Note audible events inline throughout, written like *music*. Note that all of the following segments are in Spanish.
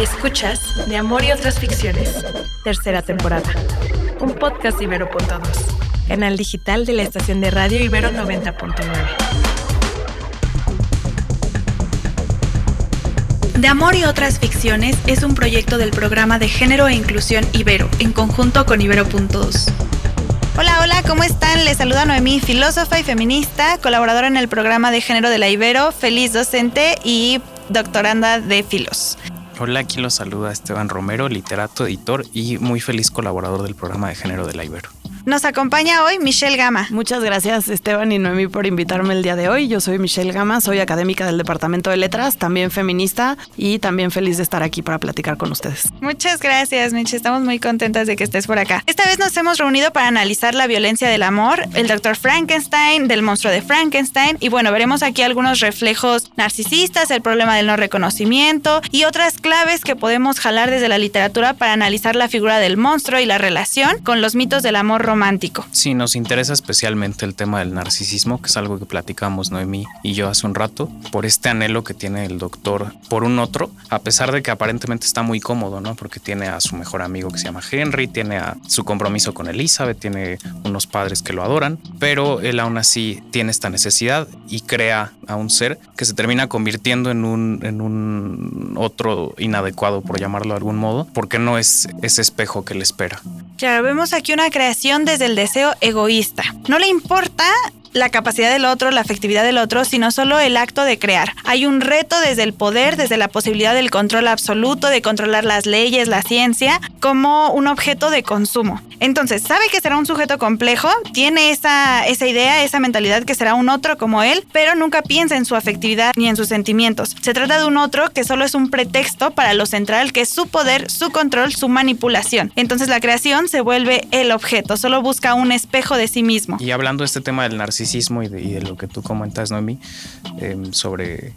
Escuchas De Amor y otras ficciones, tercera temporada. Un podcast Ibero.2, canal digital de la estación de radio Ibero 90.9. De Amor y otras ficciones es un proyecto del programa de género e inclusión Ibero, en conjunto con Ibero.2. Hola, hola, ¿cómo están? Les saluda Noemí, filósofa y feminista, colaboradora en el programa de género de la Ibero, feliz docente y doctoranda de Filos. Hola, aquí los saluda Esteban Romero, literato, editor y muy feliz colaborador del programa de género de la Ibero. Nos acompaña hoy Michelle Gama. Muchas gracias Esteban y Noemí por invitarme el día de hoy. Yo soy Michelle Gama, soy académica del Departamento de Letras, también feminista y también feliz de estar aquí para platicar con ustedes. Muchas gracias Michelle, estamos muy contentas de que estés por acá. Esta vez nos hemos reunido para analizar la violencia del amor, el doctor Frankenstein, del monstruo de Frankenstein y bueno, veremos aquí algunos reflejos narcisistas, el problema del no reconocimiento y otras claves que podemos jalar desde la literatura para analizar la figura del monstruo y la relación con los mitos del amor romántico. Sí, nos interesa especialmente el tema del narcisismo, que es algo que platicamos Noemí y yo hace un rato, por este anhelo que tiene el doctor por un otro, a pesar de que aparentemente está muy cómodo, ¿no? Porque tiene a su mejor amigo que se llama Henry, tiene a su compromiso con Elizabeth, tiene unos padres que lo adoran, pero él aún así tiene esta necesidad y crea a un ser que se termina convirtiendo en un, en un otro inadecuado, por llamarlo de algún modo, porque no es ese espejo que le espera. Claro, vemos aquí una creación desde el deseo egoísta. No le importa la capacidad del otro, la afectividad del otro, sino solo el acto de crear. Hay un reto desde el poder, desde la posibilidad del control absoluto, de controlar las leyes, la ciencia, como un objeto de consumo. Entonces, sabe que será un sujeto complejo, tiene esa, esa idea, esa mentalidad que será un otro como él, pero nunca piensa en su afectividad ni en sus sentimientos. Se trata de un otro que solo es un pretexto para lo central, que es su poder, su control, su manipulación. Entonces la creación se vuelve el objeto, solo busca un espejo de sí mismo. Y hablando de este tema del narcisismo, y de, lo que tú comentas, Noemi, em, sobre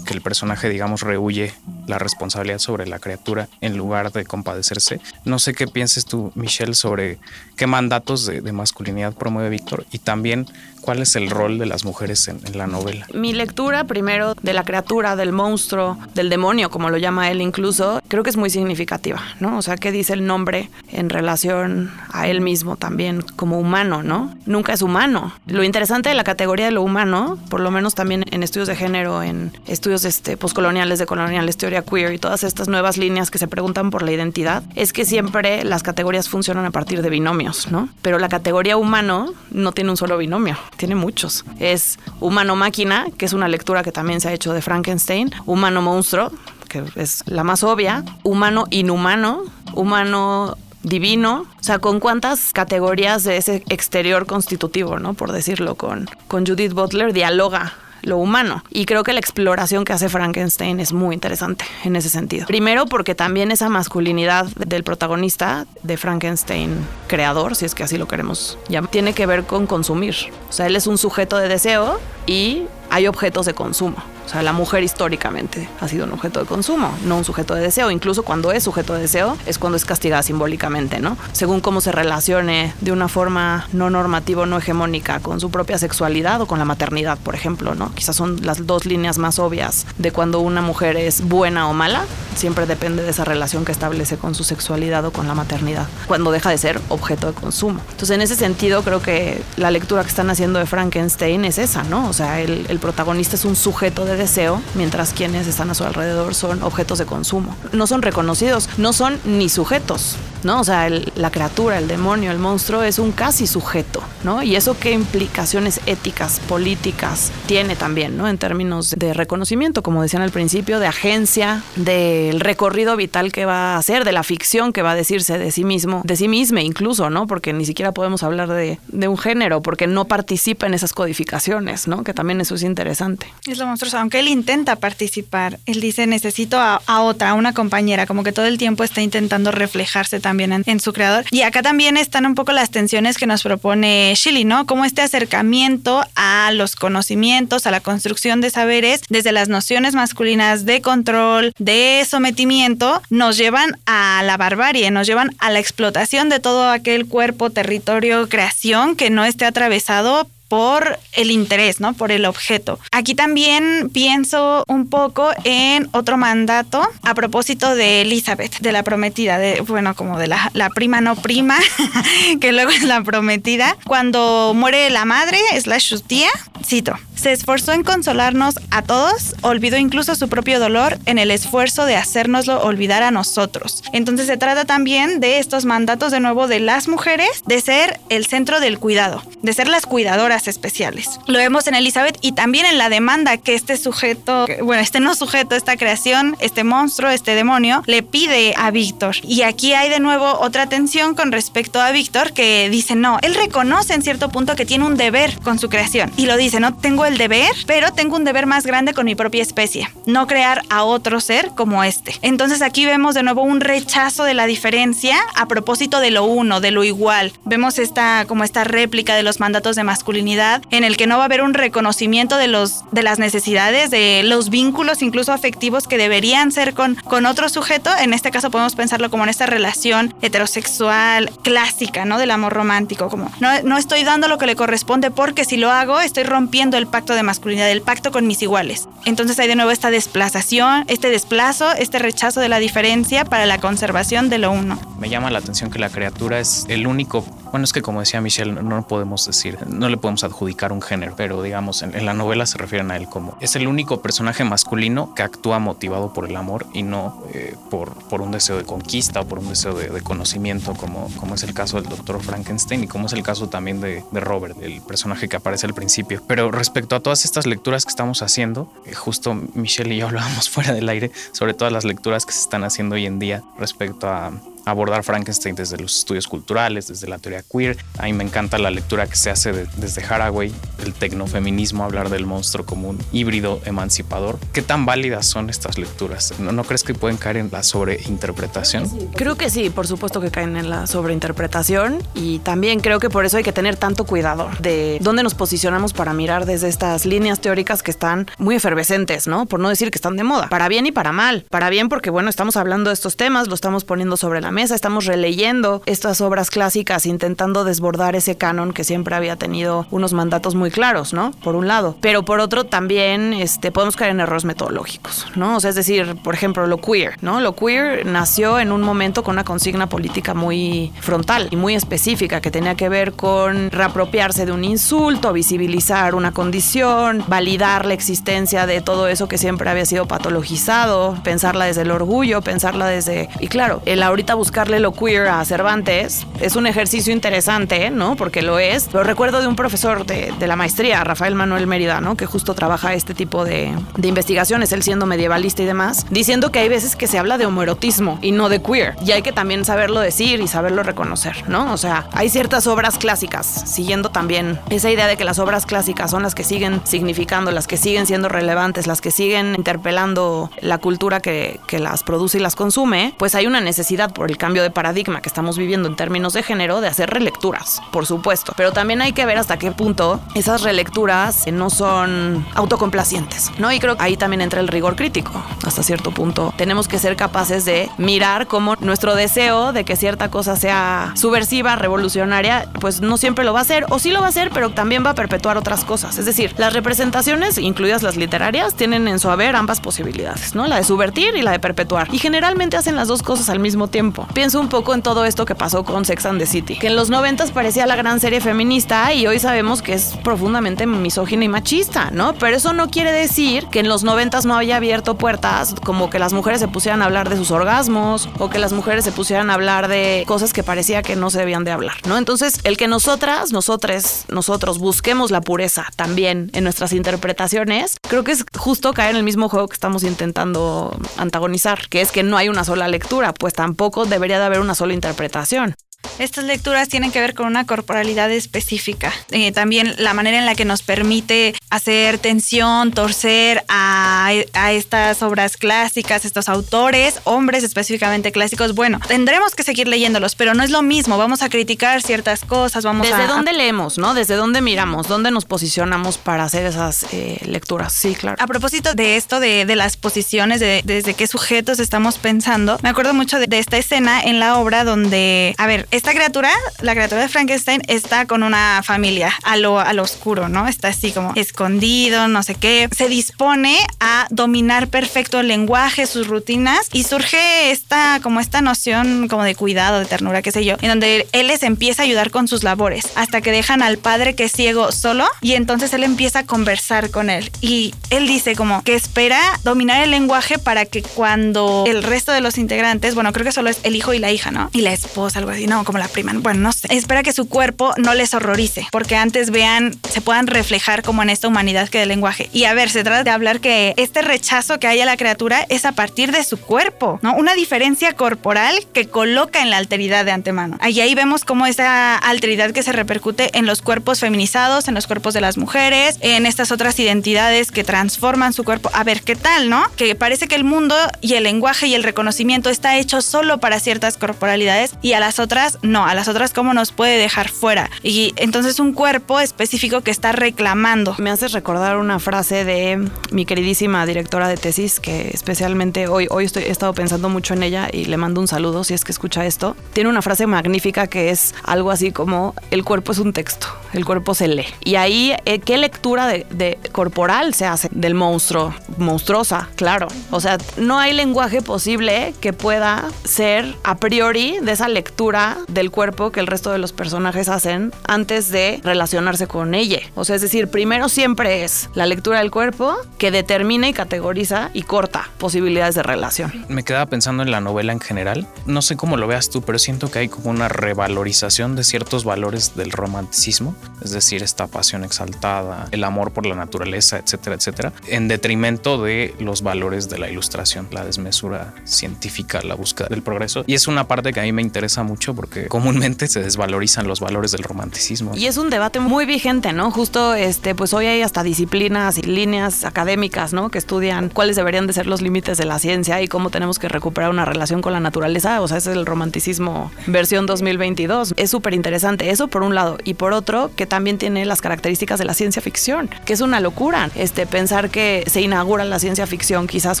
que el personaje, digamos, rehuye la responsabilidad sobre la criatura en lugar de compadecerse. No sé qué pienses tú, Michelle, sobre qué mandatos de, de masculinidad promueve Víctor y también ¿Cuál es el rol de las mujeres en, la novela? Mi lectura primero de la criatura, del monstruo, del demonio, como lo llama él incluso, creo que es muy significativa, ¿no? O sea, ¿qué dice el nombre en relación a él mismo también como humano, ¿no? Nunca es humano. Lo interesante de la categoría de lo humano, por lo menos también en estudios de género, en estudios este, postcoloniales, decoloniales, teoría queer y todas estas nuevas líneas que se preguntan por la identidad, es que siempre las categorías funcionan a partir de binomios, ¿no? Pero la categoría humano no tiene un solo binomio tiene muchos. Es humano-máquina, que es una lectura que también se ha hecho de Frankenstein, humano-monstruo, que es la más obvia, humano-inhumano, humano divino, o sea, con cuántas categorías de ese exterior constitutivo, ¿no? Por decirlo, con, con Judith Butler dialoga lo humano. Y creo que la exploración que hace Frankenstein es muy interesante en ese sentido. Primero porque también esa masculinidad del protagonista de Frankenstein creador, si es que así lo queremos llamar, tiene que ver con consumir. O sea, él es un sujeto de deseo y hay objetos de consumo. O sea, la mujer históricamente ha sido un objeto de consumo, no un sujeto de deseo. Incluso cuando es sujeto de deseo es cuando es castigada simbólicamente, ¿no? Según cómo se relacione de una forma no normativa, no hegemónica con su propia sexualidad o con la maternidad, por ejemplo, ¿no? Quizás son las dos líneas más obvias de cuando una mujer es buena o mala. Siempre depende de esa relación que establece con su sexualidad o con la maternidad, cuando deja de ser objeto de consumo. Entonces, en ese sentido, creo que la lectura que están haciendo de Frankenstein es esa, ¿no? O sea, el, el protagonista es un sujeto de deseo, mientras quienes están a su alrededor son objetos de consumo. No son reconocidos, no son ni sujetos, ¿no? O sea, la criatura, el demonio, el monstruo es un casi sujeto, ¿no? Y eso qué implicaciones éticas, políticas tiene también, ¿no? En términos de reconocimiento, como decían al principio, de agencia, del recorrido vital que va a hacer, de la ficción que va a decirse de sí mismo, de sí misma incluso, ¿no? Porque ni siquiera podemos hablar de, de un género, porque no participa en esas codificaciones, ¿no? Que también eso es interesante. Es lo monstruoso, aunque él intenta participar, él dice necesito a, a otra, a una compañera, como que todo el tiempo está intentando reflejarse también en, en, su creador. Y acá también están un poco las tensiones que nos propone Shilly, ¿no? Como este acercamiento a los conocimientos, a la construcción de saberes, desde las nociones masculinas de control, de sometimiento, nos llevan a la barbarie, nos llevan a la explotación de todo aquel cuerpo, territorio, creación que no esté atravesado por el interés, ¿no? Por el objeto. Aquí también pienso un poco en otro mandato a propósito de Elizabeth, de la prometida, de, bueno, como de la, la prima no prima, *laughs* que luego es la prometida. Cuando muere la madre, la su tía, cito, se esforzó en consolarnos a todos, olvidó incluso su propio dolor en el esfuerzo de hacérnoslo olvidar a nosotros. Entonces se trata también de estos mandatos de nuevo de las mujeres de ser el centro del cuidado, de ser las cuidadoras especiales. Lo vemos en Elizabeth y también en la demanda que este sujeto, bueno, este no sujeto, esta creación, este monstruo, este demonio, le pide a Víctor. Y aquí hay de nuevo otra tensión con respecto a Víctor que dice, no, él reconoce en cierto punto que tiene un deber con su creación. Y lo dice, no tengo el deber, pero tengo un deber más grande con mi propia especie, no crear a otro ser como este. Entonces aquí vemos de nuevo un rechazo de la diferencia a propósito de lo uno, de lo igual. Vemos esta como esta réplica de los mandatos de masculinidad en el que no va a haber un reconocimiento de los de las necesidades, de los vínculos incluso afectivos que deberían ser con con otro sujeto. En este caso podemos pensarlo como en esta relación heterosexual clásica, ¿no? Del amor romántico, como no, no estoy dando lo que le corresponde porque si lo hago estoy rompiendo el pacto de masculinidad, el pacto con mis iguales. Entonces hay de nuevo esta desplazación, este desplazo, este rechazo de la diferencia para la conservación de lo uno. Me llama la atención que la criatura es el único bueno, es que como decía Michelle, no podemos decir, no le podemos adjudicar un género, pero digamos, en, la novela se refieren a él como es el único personaje masculino que actúa motivado por el amor y no eh, por, por un deseo de conquista o por un deseo de, conocimiento, como, como es el caso del doctor Frankenstein y como es el caso también de, Robert, el personaje que aparece al principio. Pero respecto a todas estas lecturas que estamos haciendo, eh, justo Michelle y yo *laughs* hablábamos fuera del aire sobre todas las lecturas que se están haciendo hoy en día respecto a abordar Frankenstein desde los estudios culturales, desde la teoría queer. A mí me encanta la lectura que se hace desde Haraway, el tecnofeminismo, hablar del monstruo como un híbrido emancipador. ¿Qué tan válidas son estas lecturas? ¿No, crees que pueden caer en la sobreinterpretación? Creo que sí, por supuesto que caen en la sobreinterpretación y también creo que por eso hay que tener tanto cuidado de dónde nos posicionamos para mirar desde estas líneas teóricas que están muy efervescentes, ¿no? Por no decir que están de moda, para bien y para mal. Para bien porque, bueno, estamos hablando de estos temas, lo estamos poniendo sobre la mesa, estamos releyendo estas obras clásicas intentando desbordar ese canon que siempre había tenido unos mandatos muy claros, ¿no? Por un lado, pero por otro también este, podemos caer en errores metodológicos, ¿no? O sea, es decir, por ejemplo, lo queer, ¿no? Lo queer nació en un momento con una consigna política muy frontal y muy específica que tenía que ver con reapropiarse de un insulto, visibilizar una condición, validar la existencia de todo eso que siempre había sido patologizado, pensarla desde el orgullo, pensarla desde... Y claro, el ahorita buscarle lo queer a Cervantes es un ejercicio interesante, ¿no? Porque lo es. Pero recuerdo de un profesor de, la maestría, Rafael Manuel Mérida, ¿no? Que justo trabaja este tipo de, de investigaciones, él siendo medievalista y demás, diciendo que hay veces que se habla de homoerotismo y no de queer. Y hay que también saberlo decir y saberlo reconocer, ¿no? O sea, hay ciertas obras clásicas, siguiendo también esa idea de que las obras clásicas son las que siguen significando, las que siguen siendo relevantes, las que siguen interpelando la cultura que, que las produce y las consume, pues hay una necesidad por el cambio de paradigma que estamos viviendo en términos de género, de hacer relecturas, por supuesto. Pero también hay que ver hasta qué punto esas relecturas no son autocomplacientes, ¿no? Y creo que ahí también entra el rigor crítico, hasta cierto punto. Tenemos que ser capaces de mirar cómo nuestro deseo de que cierta cosa sea subversiva, revolucionaria, pues no siempre lo va a hacer, o sí lo va a hacer, pero también va a perpetuar otras cosas. Es decir, las representaciones, incluidas las literarias, tienen en su haber ambas posibilidades, ¿no? La de subvertir y la de perpetuar. Y generalmente hacen las dos cosas al mismo tiempo. Pienso un poco en todo esto que pasó con Sex and the City, que en los 90 parecía la gran serie feminista y hoy sabemos que es profundamente misógina y machista, ¿no? Pero eso no quiere decir que en los 90 no haya abierto puertas como que las mujeres se pusieran a hablar de sus orgasmos o que las mujeres se pusieran a hablar de cosas que parecía que no se debían de hablar, ¿no? Entonces, el que nosotras, nosotros, nosotros busquemos la pureza también en nuestras interpretaciones, creo que es justo caer en el mismo juego que estamos intentando antagonizar, que es que no hay una sola lectura, pues tampoco debería de haber una sola interpretación. Estas lecturas tienen que ver con una corporalidad específica. Eh, también la manera en la que nos permite hacer tensión, torcer a, estas obras clásicas, estos autores, hombres específicamente clásicos. Bueno, tendremos que seguir leyéndolos, pero no es lo mismo. Vamos a criticar ciertas cosas, vamos ¿Desde dónde leemos, no? ¿Desde dónde miramos? ¿Dónde nos posicionamos para hacer esas eh, lecturas? Sí, claro. A propósito de esto, de, las posiciones, de, desde qué sujetos estamos pensando, me acuerdo mucho de, de esta escena en la obra donde, a ver, esta criatura, la criatura de Frankenstein, está con una familia a lo, a lo oscuro, ¿no? Está así como escondido, no sé qué. Se dispone a dominar perfecto el lenguaje, sus rutinas y surge esta, como esta noción como de cuidado, de ternura, qué sé yo, en donde él les empieza a ayudar con sus labores hasta que dejan al padre que es ciego solo y entonces él empieza a conversar con él y él dice como que espera dominar el lenguaje para que cuando el resto de los integrantes, bueno, creo que solo es el hijo y la hija, ¿no? Y la esposa, algo así, no, como la prima, bueno, no sé. Espera que su cuerpo no les horrorice, porque antes vean, se puedan reflejar como en esta humanidad que del lenguaje. Y a ver, se trata de hablar que este rechazo que hay a la criatura es a partir de su cuerpo, ¿no? Una diferencia corporal que coloca en la alteridad de antemano. Ahí ahí vemos cómo esa alteridad que se repercute en los cuerpos feminizados, en los cuerpos de las mujeres, en estas otras identidades que transforman su cuerpo. A ver, ¿qué tal, no? Que parece que el mundo y el lenguaje y el reconocimiento está hecho solo para ciertas corporalidades y a las otras no, a las otras cómo nos puede dejar fuera. Y entonces un cuerpo específico que está reclamando. Me hace recordar una frase de mi queridísima directora de tesis, que especialmente hoy, hoy estoy, he estado pensando mucho en ella y le mando un saludo si es que escucha esto. Tiene una frase magnífica que es algo así como el cuerpo es un texto, el cuerpo se lee. Y ahí, eh, ¿qué lectura de corporal se hace del monstruo? Monstruosa, claro. O sea, no hay lenguaje posible que pueda ser a priori de esa lectura del cuerpo que el resto de los personajes hacen antes de relacionarse con ella. O sea, es decir, primero siempre es la lectura del cuerpo que determina y categoriza y corta posibilidades de relación. Me quedaba pensando en la novela en general. No sé cómo lo veas tú, pero siento que hay como una revalorización de ciertos valores del romanticismo, es decir, esta pasión exaltada, el amor por la naturaleza, etcétera, etcétera, en detrimento de los valores de la ilustración, la desmesura científica, la búsqueda del progreso. Y es una parte que a mí me interesa mucho porque comúnmente se desvalorizan los valores del romanticismo. Y es un debate muy vigente, ¿no? Justo, este, pues hoy hay hasta disciplinas y líneas académicas, ¿no? Que estudian cuáles deberían de ser los límites de la ciencia y cómo tenemos que recuperar una relación con la naturaleza. O sea, ese es el romanticismo versión 2022. Es súper interesante. Eso por un lado. Y por otro, que también tiene las características de la ciencia ficción, que es una locura. Este, pensar que se inaugura la ciencia ficción quizás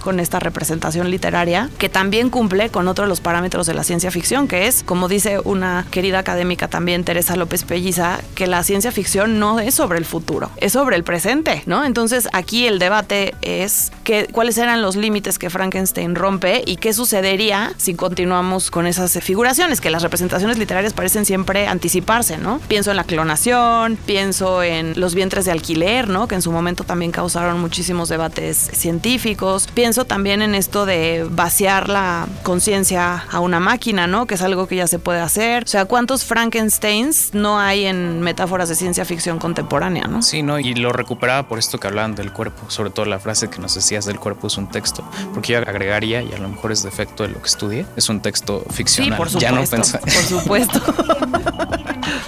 con esta representación literaria, que también cumple con otro de los parámetros de la ciencia ficción, que es, como dice una querida académica también, Teresa López Pelliza, que la ciencia ficción no es sobre el futuro, es sobre el presente, ¿no? Entonces aquí el debate es que, cuáles eran los límites que Frankenstein rompe y qué sucedería si continuamos con esas figuraciones, que las representaciones literarias parecen siempre anticiparse, ¿no? Pienso en la clonación, pienso en los vientres de alquiler, ¿no? Que en su momento también causaron muchísimos debates científicos. Pienso también en esto de vaciar la conciencia a una máquina, ¿no? Que es algo que ya se puede hacer. O sea, ¿cuántos Frankensteins no hay en metáforas de ciencia ficción contemporánea, ¿no? Sí, ¿no? Y lo recuperaba por esto que hablaban del cuerpo, sobre todo la frase que nos decías del cuerpo es un texto, porque yo agregaría, y a lo mejor es defecto de lo que estudié, es un texto ficcional. Sí, por supuesto. Ya no pensa- Por supuesto. *laughs*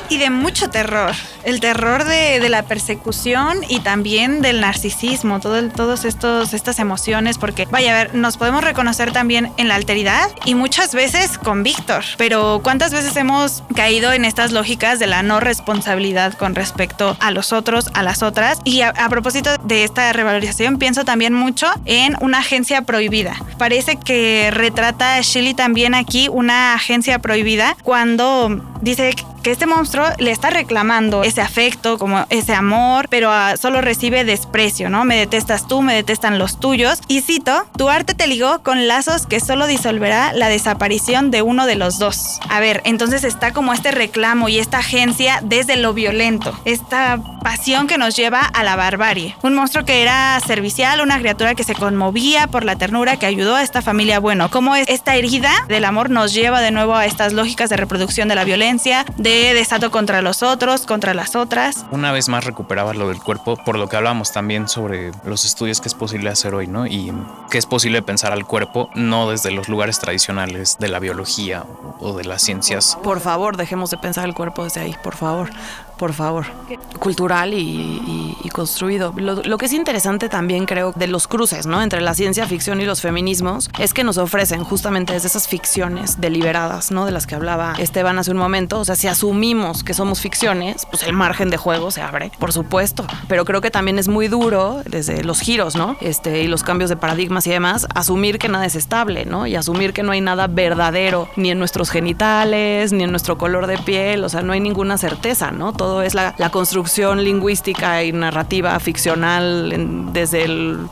Y de mucho terror. El terror de, de la persecución y también del narcisismo, todo estos estas emociones, porque vaya a ver, nos podemos reconocer también en la alteridad y muchas veces con Víctor. Pero ¿cuántas veces hemos caído en estas lógicas de la no responsabilidad con respecto a los otros, a las otras? Y a, a propósito de esta revalorización, pienso también mucho en una agencia prohibida. Parece que retrata Shelley también aquí una agencia prohibida cuando dice que este monstruo le está reclamando ese afecto, como ese amor, pero ah, solo recibe desprecio, ¿no? Me detestas tú, me detestan los tuyos. Y cito, tu arte te ligó con lazos que solo disolverá la desaparición de uno de los dos. A ver, entonces está como este reclamo y esta agencia desde lo violento, esta pasión que nos lleva a la barbarie. Un monstruo que era servicial, una criatura que se conmovía por la ternura que ayudó a esta familia. Bueno, cómo es esta herida del amor nos lleva de nuevo a estas lógicas de reproducción de la violencia, de desato contra los otros, contra las otras. Una vez más recuperaba lo del cuerpo, por lo que hablábamos también sobre los estudios que es posible hacer hoy, ¿no? Y que es posible pensar al cuerpo no desde los lugares tradicionales de la biología o de las ciencias. Por favor, dejemos de pensar el cuerpo desde ahí, por favor, por favor. Cultural y, construido. Lo, lo que es interesante también creo de los cruces, ¿no? Entre la ciencia ficción y los feminismos es que nos ofrecen justamente desde esas ficciones deliberadas, ¿no? De las que hablaba Esteban hace un momento. O sea, si asumimos que somos ficciones, pues el margen de juego se abre, por supuesto. Pero creo que también es muy duro desde los giros, ¿no? Este, y los cambios de paradigmas y demás, asumir que nada es estable, ¿no? Y asumir que no hay nada verdadero ni en nuestros genitales, ni en nuestro color de piel, o sea, no hay ninguna certeza, ¿no? Todo es la, construcción lingüística y narrativa ficcional desde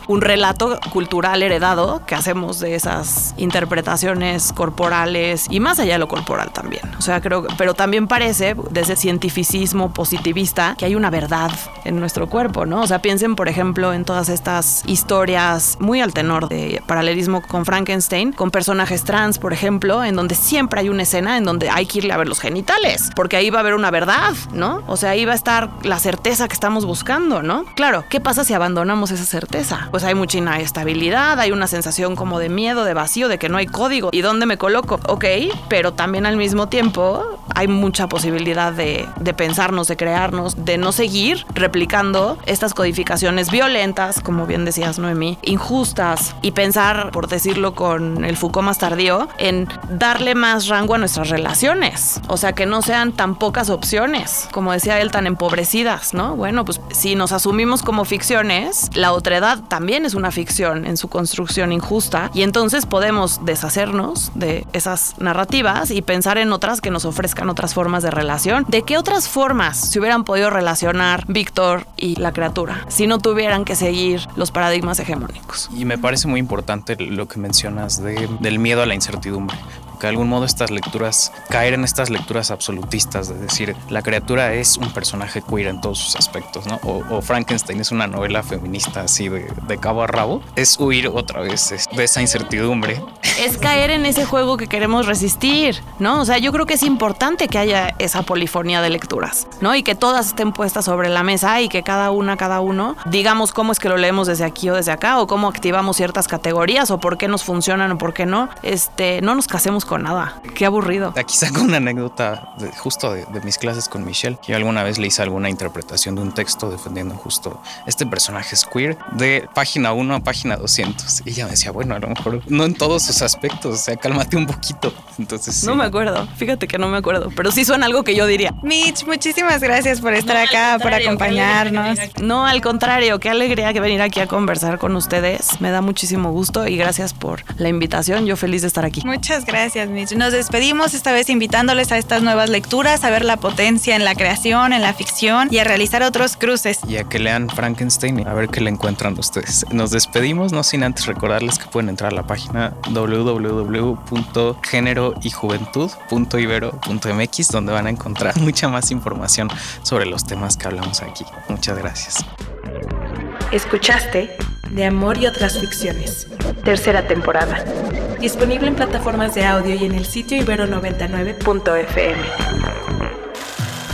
un relato cultural heredado que hacemos de esas interpretaciones corporales y más allá de lo corporal también. O sea, creo, pero también parece desde cientificismo positivista que hay una verdad en nuestro cuerpo, ¿no? O sea, piensen, por ejemplo, en todas estas historias muy al tenor de paralelismo con Frankenstein, con personajes trans, por ejemplo, en donde siempre hay una escena en donde hay que irle a ver los genitales, porque ahí va a haber una verdad, ¿no? O sea, ahí va a estar la certeza que estamos buscando, ¿no? Claro, ¿qué pasa si abandonamos esa certeza? Pues hay mucha inestabilidad, hay una sensación como de miedo, de vacío, de que no hay código. ¿Y dónde me coloco? Ok, pero también al mismo tiempo hay mucha posibilidad de, pensarnos, de crearnos, de no seguir replicando estas codificaciones violentas, como bien decías, Noemí, injustas, y pensar, por decirlo con el Foucault más tardío, en darle más rango a nuestras relaciones. O sea, que no sean tan pocas opciones, como decía él, tan empobrecidas, ¿no? Bueno, pues si nos asumimos como ficciones, la otredad también es una ficción en su construcción injusta, y entonces podemos deshacernos de esas narrativas y pensar en otras que nos ofrezcan otras formas de relación. ¿De qué otras formas se hubieran podido relacionar Víctor y la criatura si no tuvieran que seguir los paradigmas hegemónicos? Y me parece muy importante lo que mencionas del miedo a la incertidumbre de algún modo estas lecturas, caer en estas lecturas absolutistas, de decir, la criatura es un personaje queer en todos sus aspectos, ¿no? O, Frankenstein es una novela feminista así de, de, cabo a rabo, es huir otra vez de esa incertidumbre. Es caer en ese juego que queremos resistir, ¿no? O sea, yo creo que es importante que haya esa polifonía de lecturas, ¿no? Y que todas estén puestas sobre la mesa y que cada una, cada uno, digamos cómo es que lo leemos desde aquí o desde acá, o cómo activamos ciertas categorías, o por qué nos funcionan o por qué no. Este, no nos casemos con nada. Qué aburrido. Aquí saco una anécdota justo de, mis clases con Michelle. Yo alguna vez le hice alguna interpretación de un texto defendiendo justo este personaje es queer de página 1 a página 200. Y ella me decía, bueno, a lo mejor no en todos sus aspectos, o sea, cálmate un poquito. Entonces, no me acuerdo. Fíjate que no me acuerdo, pero sí suena algo que yo diría. Mitch, muchísimas gracias por estar acá, por acompañarnos. No, al contrario, qué alegría que venir aquí a conversar con ustedes. Me da muchísimo gusto y gracias por la invitación. Yo feliz de estar aquí. Muchas gracias. Nos despedimos esta vez invitándoles a estas nuevas lecturas, a ver la potencia en la creación, en la ficción y a realizar otros cruces. Y a que lean Frankenstein a ver qué le encuentran ustedes. Nos despedimos, no sin antes recordarles que pueden entrar a la página www.géneroyjuventud.ibero.mx donde van a encontrar *laughs* mucha más información sobre los temas que hablamos aquí. Muchas gracias. Escuchaste De Amor y otras ficciones. Tercera temporada disponible en plataformas de audio y en el sitio ibero99.fm.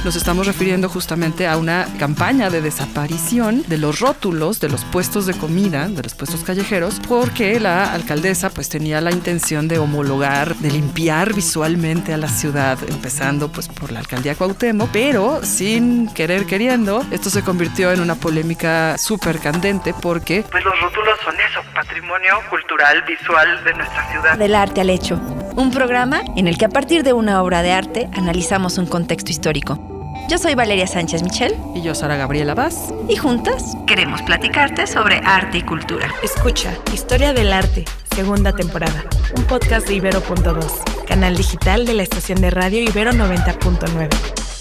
Nos estamos refiriendo justamente a una campaña de desaparición de los rótulos de los puestos de comida, de los puestos callejeros, porque la alcaldesa pues tenía la intención de homologar, de limpiar visualmente a la ciudad, empezando pues por la alcaldía Cuauhtémoc, pero sin querer queriendo, esto se convirtió en una polémica súper candente porque pues los rótulos son eso, patrimonio cultural visual de nuestra ciudad. Del arte al hecho, un programa en el que a partir de una obra de arte analizamos un contexto histórico. Yo soy Valeria Sánchez Michel. Y yo Sara Gabriela Vaz. Y juntas queremos platicarte sobre arte y cultura. Escucha, Historia del Arte, segunda temporada. Un podcast de Ibero.2, canal digital de la estación de radio Ibero 90.9.